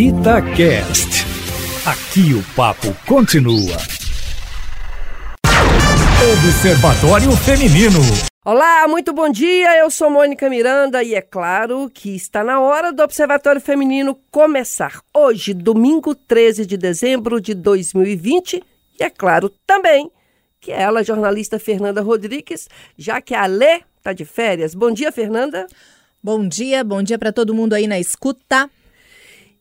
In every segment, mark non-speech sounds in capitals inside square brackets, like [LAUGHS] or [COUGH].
Itacast. Aqui o papo continua. Observatório Feminino. Olá, muito bom dia. Eu sou Mônica Miranda e é claro que está na hora do Observatório Feminino começar hoje, domingo 13 de dezembro de 2020. E é claro também que é ela, jornalista Fernanda Rodrigues, já que a Lê está de férias. Bom dia, Fernanda. Bom dia, bom dia para todo mundo aí na escuta.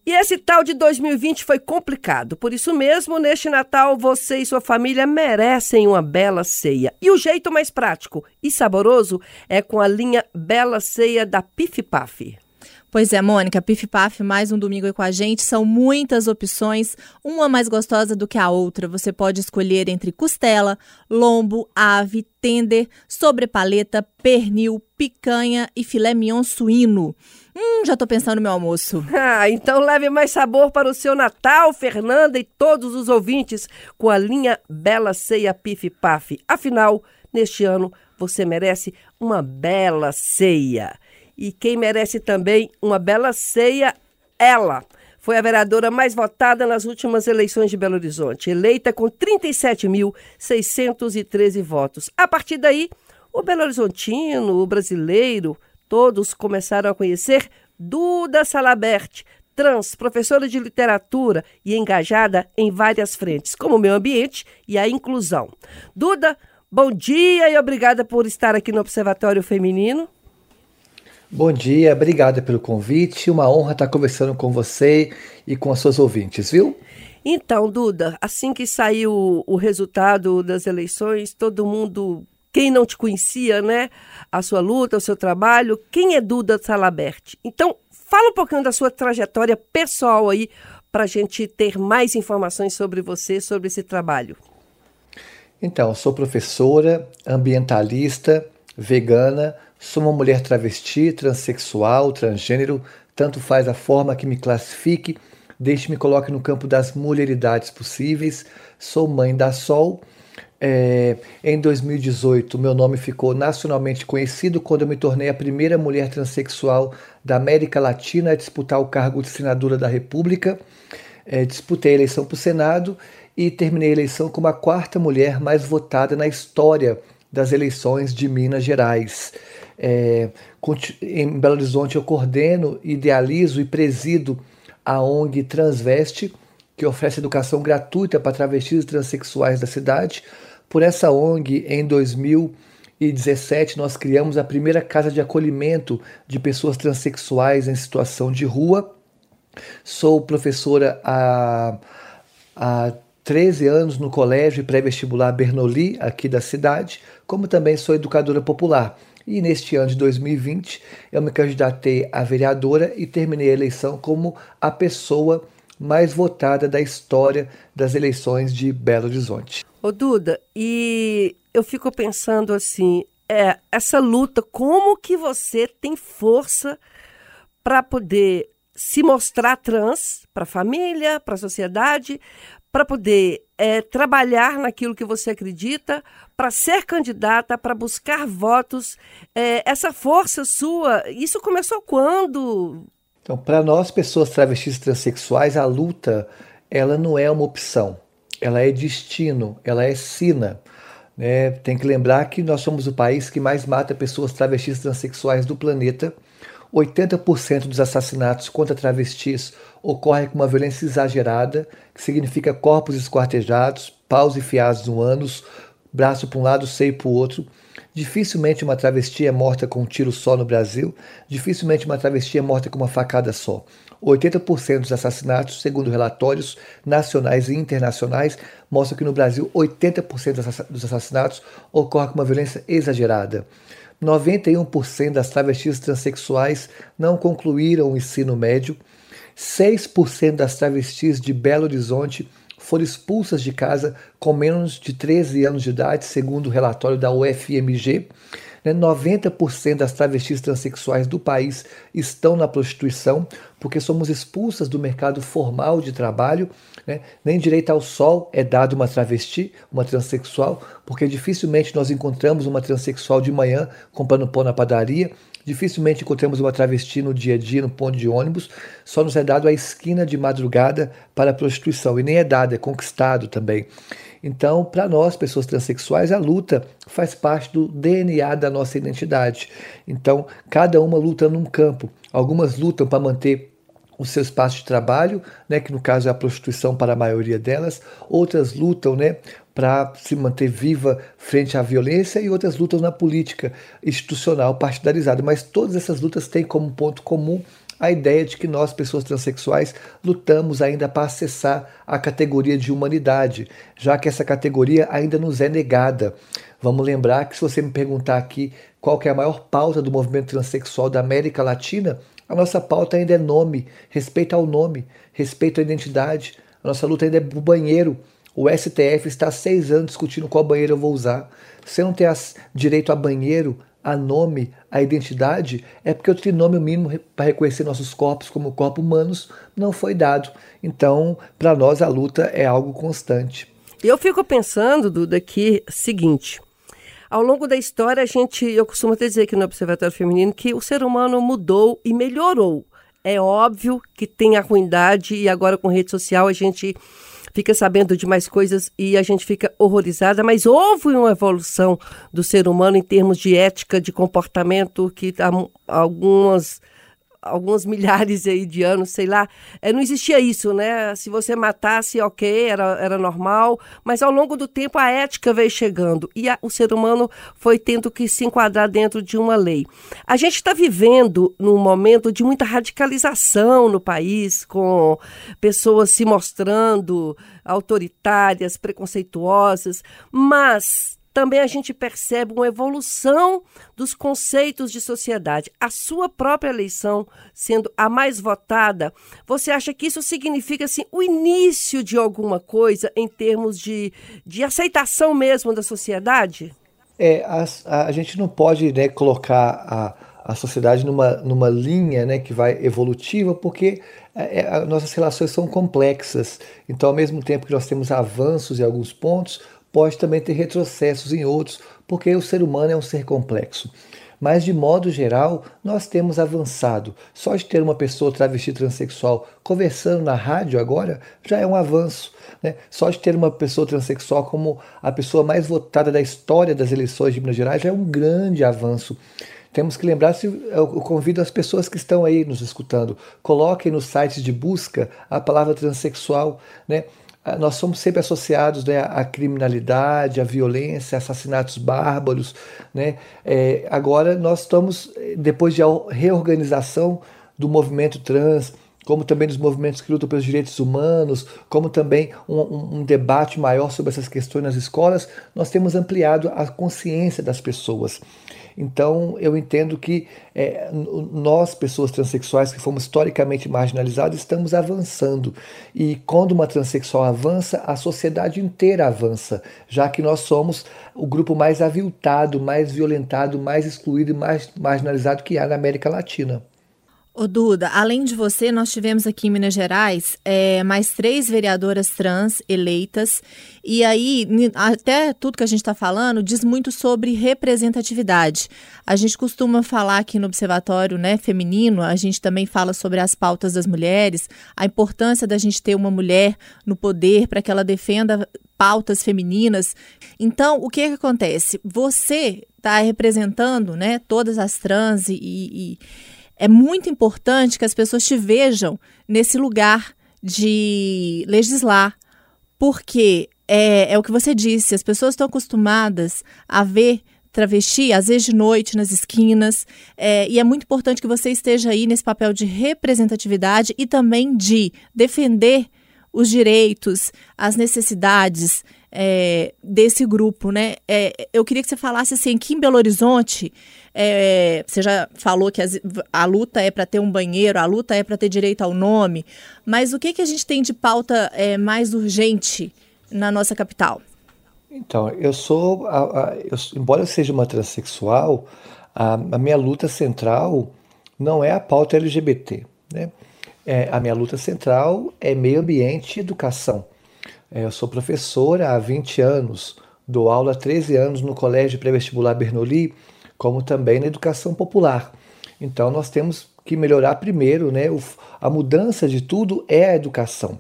E esse tal de 2020 foi complicado. Por isso mesmo, neste Natal, você e sua família merecem uma bela ceia. E o jeito mais prático e saboroso é com a linha Bela Ceia da Pif Paf. Pois é, Mônica, Pif Paf, mais um domingo aí com a gente. São muitas opções, uma mais gostosa do que a outra. Você pode escolher entre costela, lombo, ave, tender, sobrepaleta, pernil, picanha e filé mignon suíno. Hum, já tô pensando no meu almoço. [LAUGHS] Ah, então leve mais sabor para o seu Natal, Fernanda e todos os ouvintes, com a linha Bela Ceia Pif Paf. Afinal, neste ano, você merece uma bela ceia. E quem merece também uma bela ceia, ela. Foi a vereadora mais votada nas últimas eleições de Belo Horizonte, eleita com 37.613 votos. A partir daí, o Belo Horizontino, o brasileiro, todos começaram a conhecer Duda Salabert, trans, professora de literatura e engajada em várias frentes, como o meio ambiente e a inclusão. Duda, bom dia e obrigada por estar aqui no Observatório Feminino. Bom dia, obrigada pelo convite. Uma honra estar conversando com você e com as suas ouvintes, viu? Então, Duda, assim que saiu o resultado das eleições, todo mundo, quem não te conhecia, né? A sua luta, o seu trabalho, quem é Duda Salabert? Então, fala um pouquinho da sua trajetória pessoal aí, para a gente ter mais informações sobre você, sobre esse trabalho. Então, sou professora, ambientalista, vegana, Sou uma mulher travesti, transexual, transgênero, tanto faz a forma que me classifique, deixe-me coloque no campo das mulheridades possíveis. Sou mãe da Sol. É, em 2018, meu nome ficou nacionalmente conhecido quando eu me tornei a primeira mulher transexual da América Latina a disputar o cargo de senadora da República. É, disputei a eleição para o Senado e terminei a eleição como a quarta mulher mais votada na história das eleições de Minas Gerais. É, em Belo Horizonte eu coordeno, idealizo e presido a ONG Transveste, que oferece educação gratuita para travestis e transexuais da cidade. Por essa ONG, em 2017, nós criamos a primeira casa de acolhimento de pessoas transexuais em situação de rua. Sou professora há, há 13 anos no colégio pré-vestibular Bernoulli, aqui da cidade, como também sou educadora popular. E neste ano de 2020, eu me candidatei a vereadora e terminei a eleição como a pessoa mais votada da história das eleições de Belo Horizonte. Ô Duda, e eu fico pensando assim, é, essa luta, como que você tem força para poder se mostrar trans para a família, para a sociedade, para poder é, trabalhar naquilo que você acredita, para ser candidata, para buscar votos. É, essa força sua, isso começou quando? Então, para nós, pessoas travestis e transexuais, a luta ela não é uma opção, ela é destino, ela é sina. Né? Tem que lembrar que nós somos o país que mais mata pessoas travestis e transexuais do planeta. 80% dos assassinatos contra travestis ocorrem com uma violência exagerada, que significa corpos esquartejados, paus enfiados no ânus, braço para um lado, seio para o outro. Dificilmente uma travesti é morta com um tiro só no Brasil, dificilmente uma travesti é morta com uma facada só. 80% dos assassinatos, segundo relatórios nacionais e internacionais, mostram que no Brasil 80% dos assassinatos ocorrem com uma violência exagerada. 91% das travestis transexuais não concluíram o ensino médio, 6% das travestis de Belo Horizonte foram expulsas de casa com menos de 13 anos de idade, segundo o relatório da UFMG. 90% das travestis transexuais do país estão na prostituição, porque somos expulsas do mercado formal de trabalho. Né? Nem direito ao sol é dado uma travesti, uma transexual, porque dificilmente nós encontramos uma transexual de manhã comprando pão na padaria, Dificilmente encontramos uma travesti no dia a dia, no ponto de ônibus. Só nos é dado a esquina de madrugada para a prostituição. E nem é dado, é conquistado também. Então, para nós, pessoas transexuais, a luta faz parte do DNA da nossa identidade. Então, cada uma luta num campo. Algumas lutam para manter o seu espaço de trabalho, né, que no caso é a prostituição para a maioria delas, outras lutam né, para se manter viva frente à violência e outras lutam na política institucional partidarizada. Mas todas essas lutas têm como ponto comum a ideia de que nós, pessoas transexuais, lutamos ainda para acessar a categoria de humanidade, já que essa categoria ainda nos é negada. Vamos lembrar que se você me perguntar aqui qual é a maior pauta do movimento transexual da América Latina, a nossa pauta ainda é nome, respeito ao nome, respeito à identidade. A nossa luta ainda é o banheiro. O STF está há seis anos discutindo qual banheiro eu vou usar. Se eu não tenho direito a banheiro, a nome, a identidade, é porque o trinômio mínimo para reconhecer nossos corpos como corpos humanos não foi dado. Então, para nós, a luta é algo constante. Eu fico pensando, Duda, que seguinte. Ao longo da história, a gente, eu costumo até dizer aqui no Observatório Feminino que o ser humano mudou e melhorou. É óbvio que tem a ruindade e agora com rede social a gente fica sabendo de mais coisas e a gente fica horrorizada, mas houve uma evolução do ser humano em termos de ética, de comportamento que algumas alguns milhares aí de anos, sei lá, é, não existia isso, né? Se você matasse, ok, era, era normal, mas ao longo do tempo a ética veio chegando e a, o ser humano foi tendo que se enquadrar dentro de uma lei. A gente está vivendo num momento de muita radicalização no país, com pessoas se mostrando autoritárias, preconceituosas, mas também a gente percebe uma evolução dos conceitos de sociedade. A sua própria eleição sendo a mais votada, você acha que isso significa assim, o início de alguma coisa em termos de, de aceitação mesmo da sociedade? É, a, a, gente não pode né, colocar a, a sociedade numa, numa linha né, que vai evolutiva, porque é, é nossas relações são complexas. Então, ao mesmo tempo que nós temos avanços em alguns pontos, pode também ter retrocessos em outros, porque o ser humano é um ser complexo. Mas, de modo geral, nós temos avançado. Só de ter uma pessoa travesti transexual conversando na rádio agora já é um avanço. Né? Só de ter uma pessoa transexual como a pessoa mais votada da história das eleições de Minas Gerais já é um grande avanço. Temos que lembrar, se eu convido as pessoas que estão aí nos escutando, coloquem nos sites de busca a palavra transexual, né? Ah, nós somos sempre associados né, à criminalidade, à violência, assassinatos bárbaros. Né? É, agora nós estamos, depois de reorganização do movimento trans, como também dos movimentos que lutam pelos direitos humanos, como também um, um, um, debate maior sobre essas questões nas escolas, nós temos ampliado a consciência das pessoas. Então, eu entendo que é, nós, pessoas transexuais que fomos historicamente marginalizados, estamos avançando. E quando uma transexual avança, a sociedade inteira avança, já que nós somos o grupo mais aviltado, mais violentado, mais excluído e mais marginalizado que há na América Latina. Ô Duda, além de você, nós tivemos aqui em Minas Gerais é, mais três vereadoras trans eleitas. E aí, até tudo que a gente está falando diz muito sobre representatividade. A gente costuma falar aqui no Observatório né, Feminino, a gente também fala sobre as pautas das mulheres, a importância da gente ter uma mulher no poder para que ela defenda pautas femininas. Então, o que, que acontece? Você está representando né, todas as trans e, e é muito importante que as pessoas te vejam nesse lugar de legislar, porque é, é o que você disse, as pessoas estão acostumadas a ver travesti, às vezes de noite, nas esquinas. É, e é muito importante que você esteja aí nesse papel de representatividade e também de defender os direitos, as necessidades é, desse grupo, né? É, eu queria que você falasse assim, que em Belo Horizonte, é, você já falou que as, a luta é para ter um banheiro, a luta é para ter direito ao nome, mas o que, que a gente tem de pauta é, mais urgente na nossa capital? Então, eu sou, a, a, eu, embora eu seja uma transexual, a, a, minha luta central não é a pauta LGBT, né? É, a minha luta central é meio ambiente e educação. É, eu sou professora há 20 anos, dou aula há 13 anos no Colégio Pré-Vestibular Bernoulli, como também na educação popular. Então nós temos que melhorar primeiro, né? A mudança de tudo é a educação.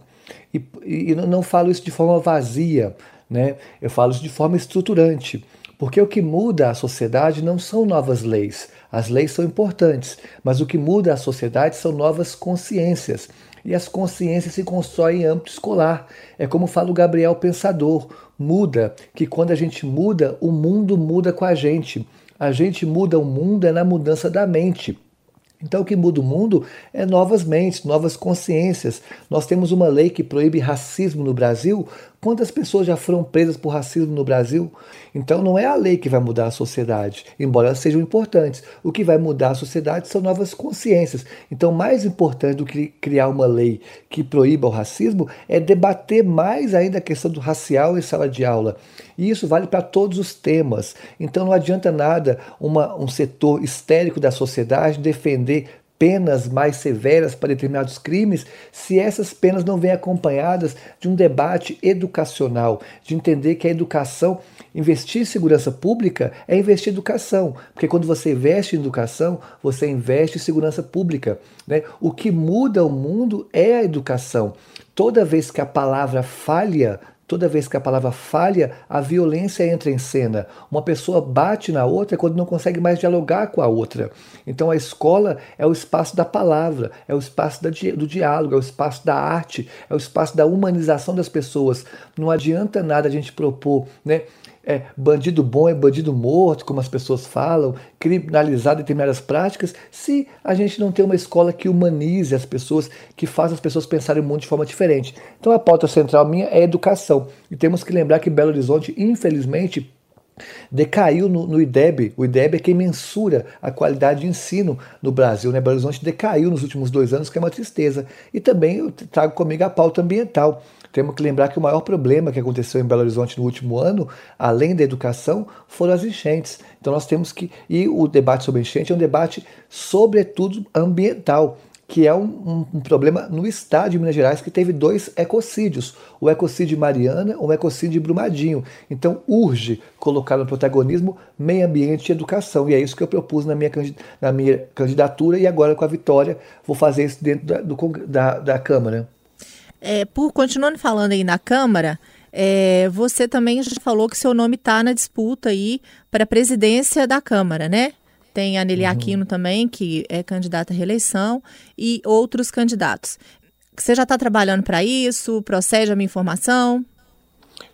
E, e não falo isso de forma vazia, né? Eu falo isso de forma estruturante. Porque o que muda a sociedade não são novas leis. As leis são importantes, mas o que muda a sociedade são novas consciências. E as consciências se constroem em âmbito escolar. É como fala o Gabriel Pensador: muda, que quando a gente muda, o mundo muda com a gente. A gente muda o mundo é na mudança da mente. Então, o que muda o mundo é novas mentes, novas consciências. Nós temos uma lei que proíbe racismo no Brasil. Quantas pessoas já foram presas por racismo no Brasil? Então, não é a lei que vai mudar a sociedade, embora elas sejam importantes. O que vai mudar a sociedade são novas consciências. Então, mais importante do que criar uma lei que proíba o racismo é debater mais ainda a questão do racial em sala de aula. E isso vale para todos os temas. Então não adianta nada uma, um setor histérico da sociedade defender penas mais severas para determinados crimes, se essas penas não vêm acompanhadas de um debate educacional, de entender que a educação, investir em segurança pública é investir em educação, porque quando você investe em educação, você investe em segurança pública. Né? O que muda o mundo é a educação. Toda vez que a palavra falha Toda vez que a palavra falha, a violência entra em cena. Uma pessoa bate na outra quando não consegue mais dialogar com a outra. Então a escola é o espaço da palavra, é o espaço do diálogo, é o espaço da arte, é o espaço da humanização das pessoas. Não adianta nada a gente propor, né? É, bandido bom é bandido morto, como as pessoas falam, criminalizar determinadas práticas, se a gente não tem uma escola que humanize as pessoas, que faça as pessoas pensarem o mundo de forma diferente. Então a pauta central minha é educação. E temos que lembrar que Belo Horizonte, infelizmente, decaiu no, no, IDEB. O IDEB é quem mensura a qualidade de ensino no Brasil. Né? Belo Horizonte decaiu nos últimos dois anos, que é uma tristeza. E também eu trago comigo a pauta ambiental. Temos que lembrar que o maior problema que aconteceu em Belo Horizonte no último ano, além da educação, foram as enchentes. Então nós temos que. E o debate sobre enchente é um debate, sobretudo, ambiental que é um, um, um, problema no estado de Minas Gerais que teve dois ecocídios, o ecocídio Mariana e o ecocídio Brumadinho. Então urge colocar no protagonismo meio ambiente e educação, e é isso que eu propus na minha, na minha candidatura e agora com a vitória vou fazer isso dentro da, do, da, da Câmara. É, por continuando falando aí na Câmara, é, você também já falou que seu nome está na disputa aí para a presidência da Câmara, né? Tem a Nelly uhum. Aquino também, que é candidata à reeleição, e outros candidatos. Você já está trabalhando para isso? Procede a minha informação?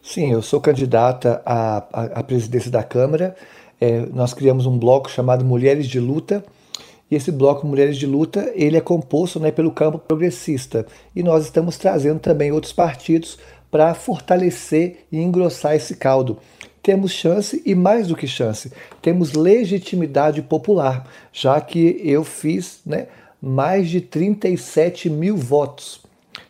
Sim, eu sou candidata à, à, à presidência da Câmara. É, nós criamos um bloco chamado Mulheres de Luta, e esse bloco Mulheres de Luta, ele é composto né, pelo campo progressista. E nós estamos trazendo também outros partidos para fortalecer e engrossar esse caldo. Temos chance e mais do que chance, temos legitimidade popular, já que eu fiz né, mais de 37 mil votos.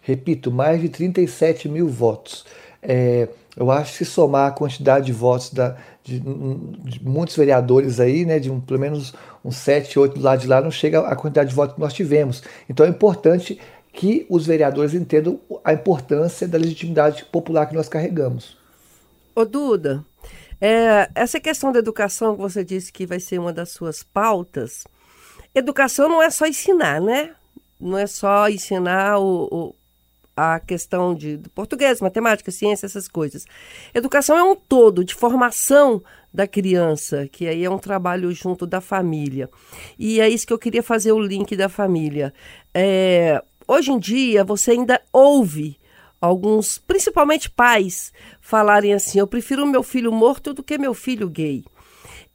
Repito, mais de 37 mil votos. É, eu acho que se somar a quantidade de votos da, de, de, muitos vereadores aí, né, de um, pelo menos uns 7, 8 do lado de lá, não chega a quantidade de votos que nós tivemos. Então é importante que os vereadores entendam a importância da legitimidade popular que nós carregamos. Ô Duda, é, essa questão da educação que você disse que vai ser uma das suas pautas, educação não é só ensinar, né? Não é só ensinar o, o a questão de, português, matemática, ciência, essas coisas. Educação é um todo de formação da criança, que aí é um trabalho junto da família. E é isso que eu queria fazer o link da família. É, hoje em dia, você ainda ouve alguns, principalmente pais, falarem assim: eu prefiro meu filho morto do que meu filho gay.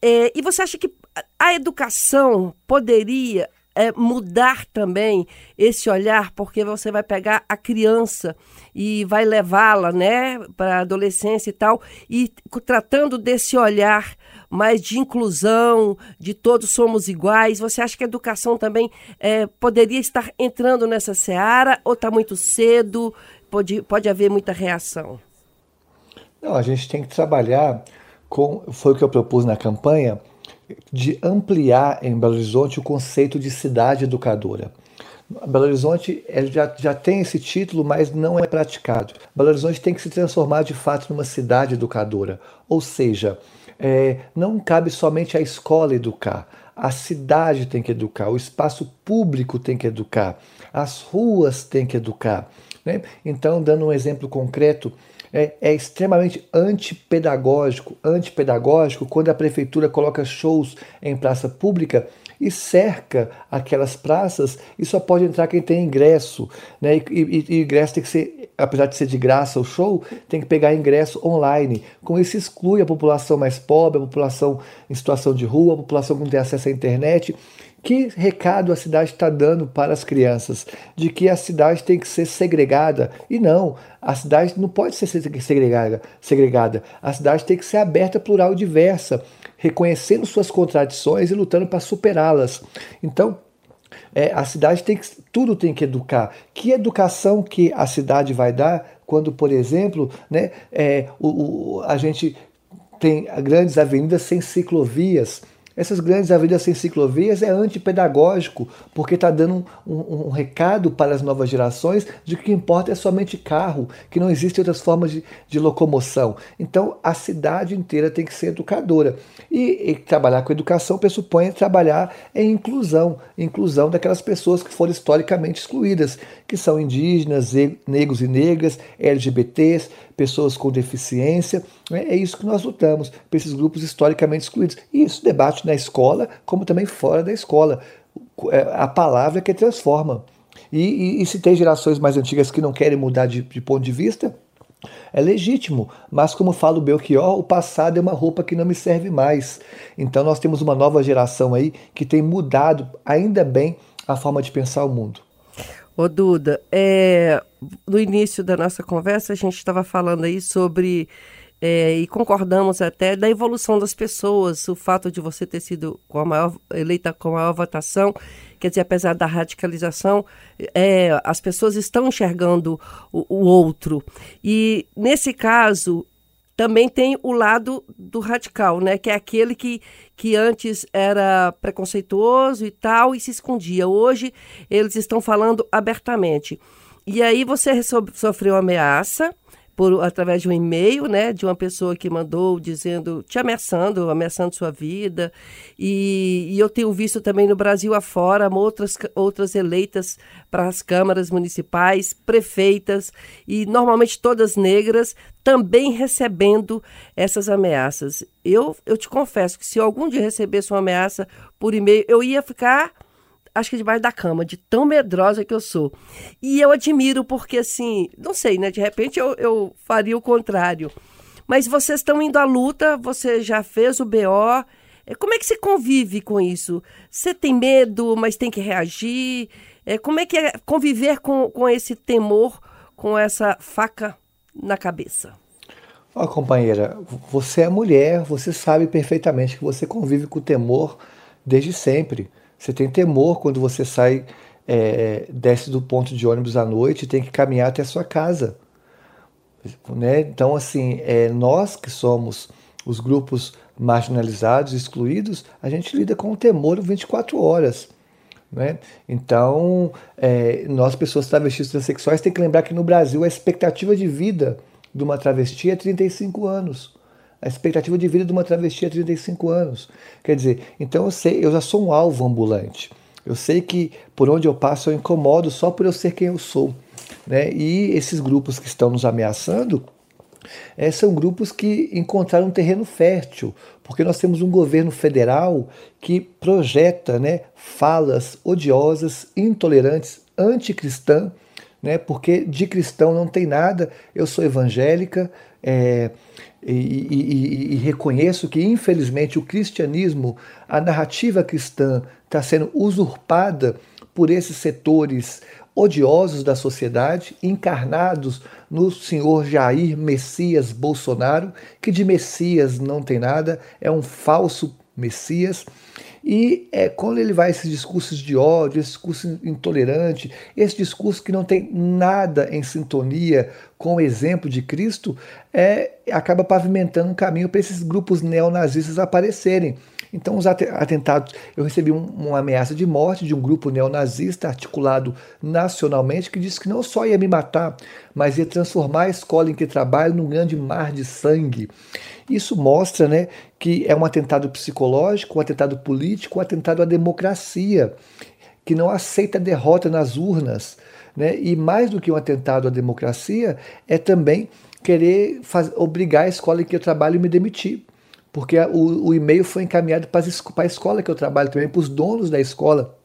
É, e você acha que a educação poderia é, mudar também esse olhar, porque você vai pegar a criança e vai levá-la né, para a adolescência e tal, e tratando desse olhar mais de inclusão, de todos somos iguais. Você acha que a educação também é, poderia estar entrando nessa seara ou está muito cedo? Pode, pode haver muita reação? Não, a gente tem que trabalhar com. Foi o que eu propus na campanha de ampliar em Belo Horizonte o conceito de cidade educadora. Belo Horizonte já, já tem esse título, mas não é praticado. Belo Horizonte tem que se transformar de fato numa cidade educadora, ou seja, é, não cabe somente à escola educar. a cidade tem que educar, o espaço público tem que educar, as ruas têm que educar. Né? Então, dando um exemplo concreto, é, é, extremamente antipedagógico, antipedagógico quando a prefeitura coloca shows em praça pública e cerca aquelas praças e só pode entrar quem tem ingresso. Né? E, e, e ingresso tem que ser, apesar de ser de graça o show, tem que pegar ingresso online. Com isso exclui a população mais pobre, a população em situação de rua, a população que não tem acesso à internet. Que recado a cidade está dando para as crianças? De que a cidade tem que ser segregada. E não, a cidade não pode ser segregada. segregada. A cidade tem que ser aberta, plural e diversa, reconhecendo suas contradições e lutando para superá-las. Então, é, a cidade tem que, tudo tem que educar. Que educação que a cidade vai dar quando, por exemplo, né, é, o, o, a gente tem grandes avenidas sem ciclovias? Essas grandes avenidas sem ciclovias é antipedagógico, porque está dando um, um, um, recado para as novas gerações de que o que importa é somente carro, que não existem outras formas de, de locomoção. Então a cidade inteira tem que ser educadora. E, e, trabalhar com educação pressupõe trabalhar em inclusão, inclusão daquelas pessoas que foram historicamente excluídas, que são indígenas, negros e negras, LGBTs, pessoas com deficiência. Né? É isso que nós lutamos, para esses grupos historicamente excluídos. E isso debate na escola, como também fora da escola. É, a palavra que transforma. E, e, e se tem gerações mais antigas que não querem mudar de, de ponto de vista, é legítimo, mas como fala o Belchior, o passado é uma roupa que não me serve mais. Então nós temos uma nova geração aí que tem mudado, ainda bem, a forma de pensar o mundo. Ô Duda, é, no início da nossa conversa a gente estava falando aí sobre é, e concordamos até da evolução das pessoas, o fato de você ter sido com a maior, eleita com a maior votação, quer dizer, apesar da radicalização, é, as pessoas estão enxergando o, o outro. E nesse caso, também tem o lado do radical, né? Que é aquele que, que antes era preconceituoso e tal e se escondia. Hoje eles estão falando abertamente. E aí você sofreu ameaça, por, através de um e-mail, né, de uma pessoa que mandou dizendo, te ameaçando, ameaçando sua vida. E, e eu tenho visto também no Brasil afora outras, outras eleitas para as câmaras municipais, prefeitas, e normalmente todas negras, também recebendo essas ameaças. Eu, eu te confesso que se algum dia recebesse uma ameaça por e-mail, eu ia ficar acho que debaixo da cama, de tão medrosa que eu sou. E eu admiro porque, assim, não sei, né? De repente eu, eu faria o contrário. Mas vocês estão indo à luta, você já fez o BO. É, como é que você convive com isso? Você tem medo, mas tem que reagir? É, como é que é conviver com, com esse temor, com essa faca na cabeça? Ó, oh, companheira, você é mulher, você sabe perfeitamente que você convive com o temor desde sempre. Você tem temor quando você sai, é, desce do ponto de ônibus à noite e tem que caminhar até a sua casa. Né? Então, assim, é, nós que somos os grupos marginalizados, excluídos, a gente lida com o temor 24 horas. Né? Então, é, nós, pessoas travestis transexuais, tem que lembrar que no Brasil a expectativa de vida de uma travesti é 35 anos. A expectativa de vida de uma travesti é 35 anos. Quer dizer, então eu sei, eu já sou um alvo ambulante. Eu sei que por onde eu passo eu incomodo só por eu ser quem eu sou. Né? E esses grupos que estão nos ameaçando é, são grupos que encontraram um terreno fértil, porque nós temos um governo federal que projeta né, falas odiosas, intolerantes, anticristã, né, porque de cristão não tem nada. Eu sou evangélica, é, e, e, e, reconheço que, infelizmente, o cristianismo, a narrativa cristã, está sendo usurpada por esses setores odiosos da sociedade, encarnados no senhor Jair Messias Bolsonaro, que de Messias não tem nada, é um falso Messias. E é, quando ele vai esses discursos de ódio, esse discurso intolerante, esse discurso que não tem nada em sintonia com o exemplo de Cristo, é, acaba pavimentando um caminho para esses grupos neonazistas aparecerem. Então, os atentados, eu recebi um, uma ameaça de morte de um grupo neonazista articulado nacionalmente que disse que não só ia me matar, mas ia transformar a escola em que trabalho num grande mar de sangue. Isso mostra né, que é um atentado psicológico, um atentado político, um atentado à democracia, que não aceita derrota nas urnas. Né? E mais do que um atentado à democracia, é também querer faz, obrigar a escola em que eu trabalho a me demitir. Porque o, o e-mail foi encaminhado para a escola que eu trabalho também, para os donos da escola.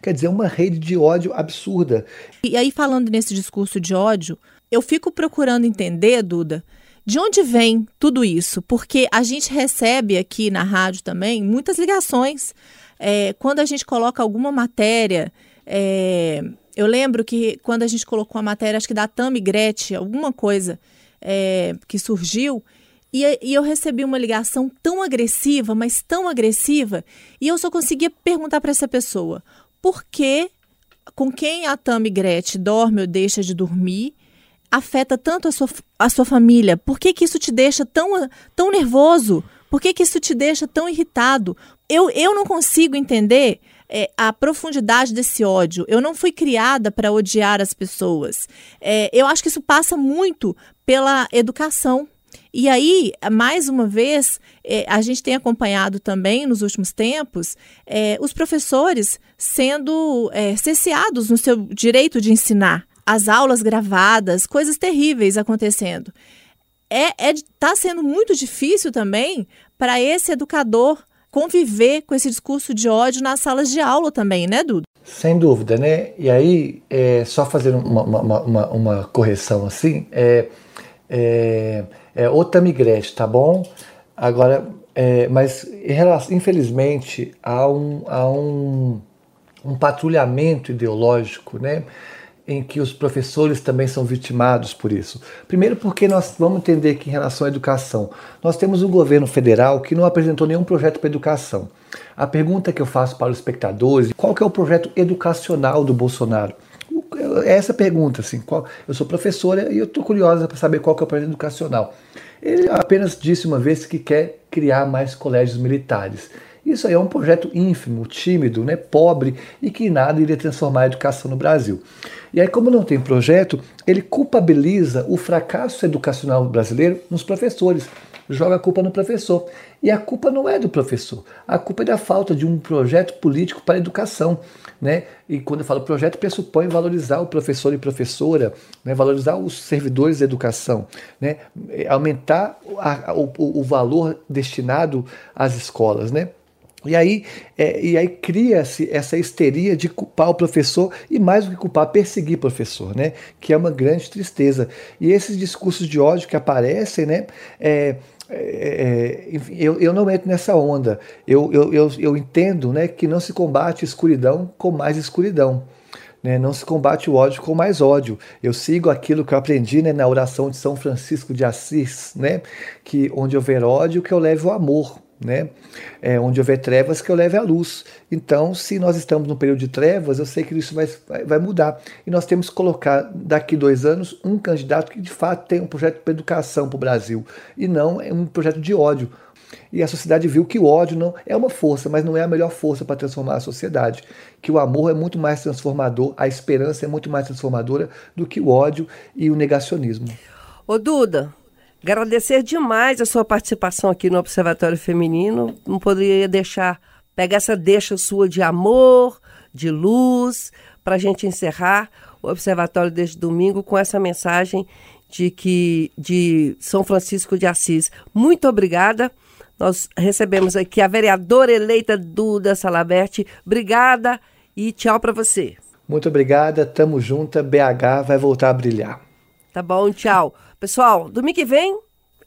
Quer dizer, uma rede de ódio absurda. E aí, falando nesse discurso de ódio, eu fico procurando entender, Duda, de onde vem tudo isso? Porque a gente recebe aqui na rádio também muitas ligações. É, quando a gente coloca alguma matéria. É, eu lembro que quando a gente colocou a matéria, acho que da Tami Gretchen, alguma coisa é, que surgiu, e, e, eu recebi uma ligação tão agressiva, mas tão agressiva, e eu só conseguia perguntar para essa pessoa por que, com quem a Tami Gretchen dorme ou deixa de dormir, afeta tanto a sua, a sua família? Por que, que isso te deixa tão, tão nervoso? Por que, que isso te deixa tão irritado? Eu, eu não consigo entender é, a profundidade desse ódio. Eu não fui criada para odiar as pessoas. É, eu acho que isso passa muito pela educação. E aí, mais uma vez, é, a gente tem acompanhado também nos últimos tempos é, os professores sendo é, cesseados no seu direito de ensinar as aulas gravadas, coisas terríveis acontecendo. É, é tá sendo muito difícil também para esse educador conviver com esse discurso de ódio nas salas de aula também, né, Dudu? Sem dúvida, né? E aí, é, só fazer uma, uma, uma, uma correção assim, é, é, é o Tamigrete, tá bom? Agora, é, mas infelizmente há um, há um, um patrulhamento ideológico, né? em que os professores também são vitimados por isso. Primeiro, porque nós vamos entender que, em relação à educação, nós temos um governo federal que não apresentou nenhum projeto para educação. A pergunta que eu faço para os espectadores: qual que é o projeto educacional do Bolsonaro? É essa pergunta, assim, qual, eu sou professora e eu estou curiosa para saber qual que é o projeto educacional. Ele apenas disse uma vez que quer criar mais colégios militares. Isso aí é um projeto ínfimo, tímido, né, pobre e que nada iria transformar a educação no Brasil. E aí, como não tem projeto, ele culpabiliza o fracasso educacional brasileiro nos professores, joga a culpa no professor. E a culpa não é do professor, a culpa é da falta de um projeto político para a educação. Né? E quando eu falo projeto, pressupõe valorizar o professor e professora, né? valorizar os servidores da educação, né? aumentar a, o, o valor destinado às escolas. Né? E aí, é, e aí cria-se essa histeria de culpar o professor e mais do que culpar, perseguir o professor, né? Que é uma grande tristeza. E esses discursos de ódio que aparecem, né? É, é, é enfim, eu, eu não entro nessa onda. Eu, eu, eu, eu entendo né, que não se combate escuridão com mais escuridão. Né, não se combate o ódio com mais ódio. Eu sigo aquilo que eu aprendi né, na oração de São Francisco de Assis, né, que onde houver ódio, que eu leve o amor né? É, onde houver trevas, que eu leve a luz. Então, se nós estamos num período de trevas, eu sei que isso vai, vai mudar. E nós temos que colocar, daqui dois anos, um candidato que de fato tem um projeto para educação para o Brasil e não é um projeto de ódio. E a sociedade viu que o ódio não é uma força, mas não é a melhor força para transformar a sociedade. Que o amor é muito mais transformador, a esperança é muito mais transformadora do que o ódio e o negacionismo. Ô Duda, Agradecer demais a sua participação aqui no Observatório Feminino. Não poderia deixar, pegar essa deixa sua de amor, de luz, para a gente encerrar o Observatório deste domingo com essa mensagem de que de São Francisco de Assis. Muito obrigada. Nós recebemos aqui a vereadora eleita Duda Salaberte. Obrigada e tchau para você. Muito obrigada, tamo junto. BH vai voltar a brilhar. Tá bom, tchau. Pessoal, domingo que vem,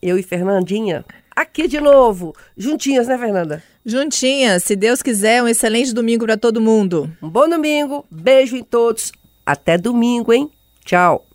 eu e Fernandinha aqui de novo. Juntinhas, né, Fernanda? Juntinhas. Se Deus quiser, um excelente domingo para todo mundo. Um bom domingo. Beijo em todos. Até domingo, hein? Tchau.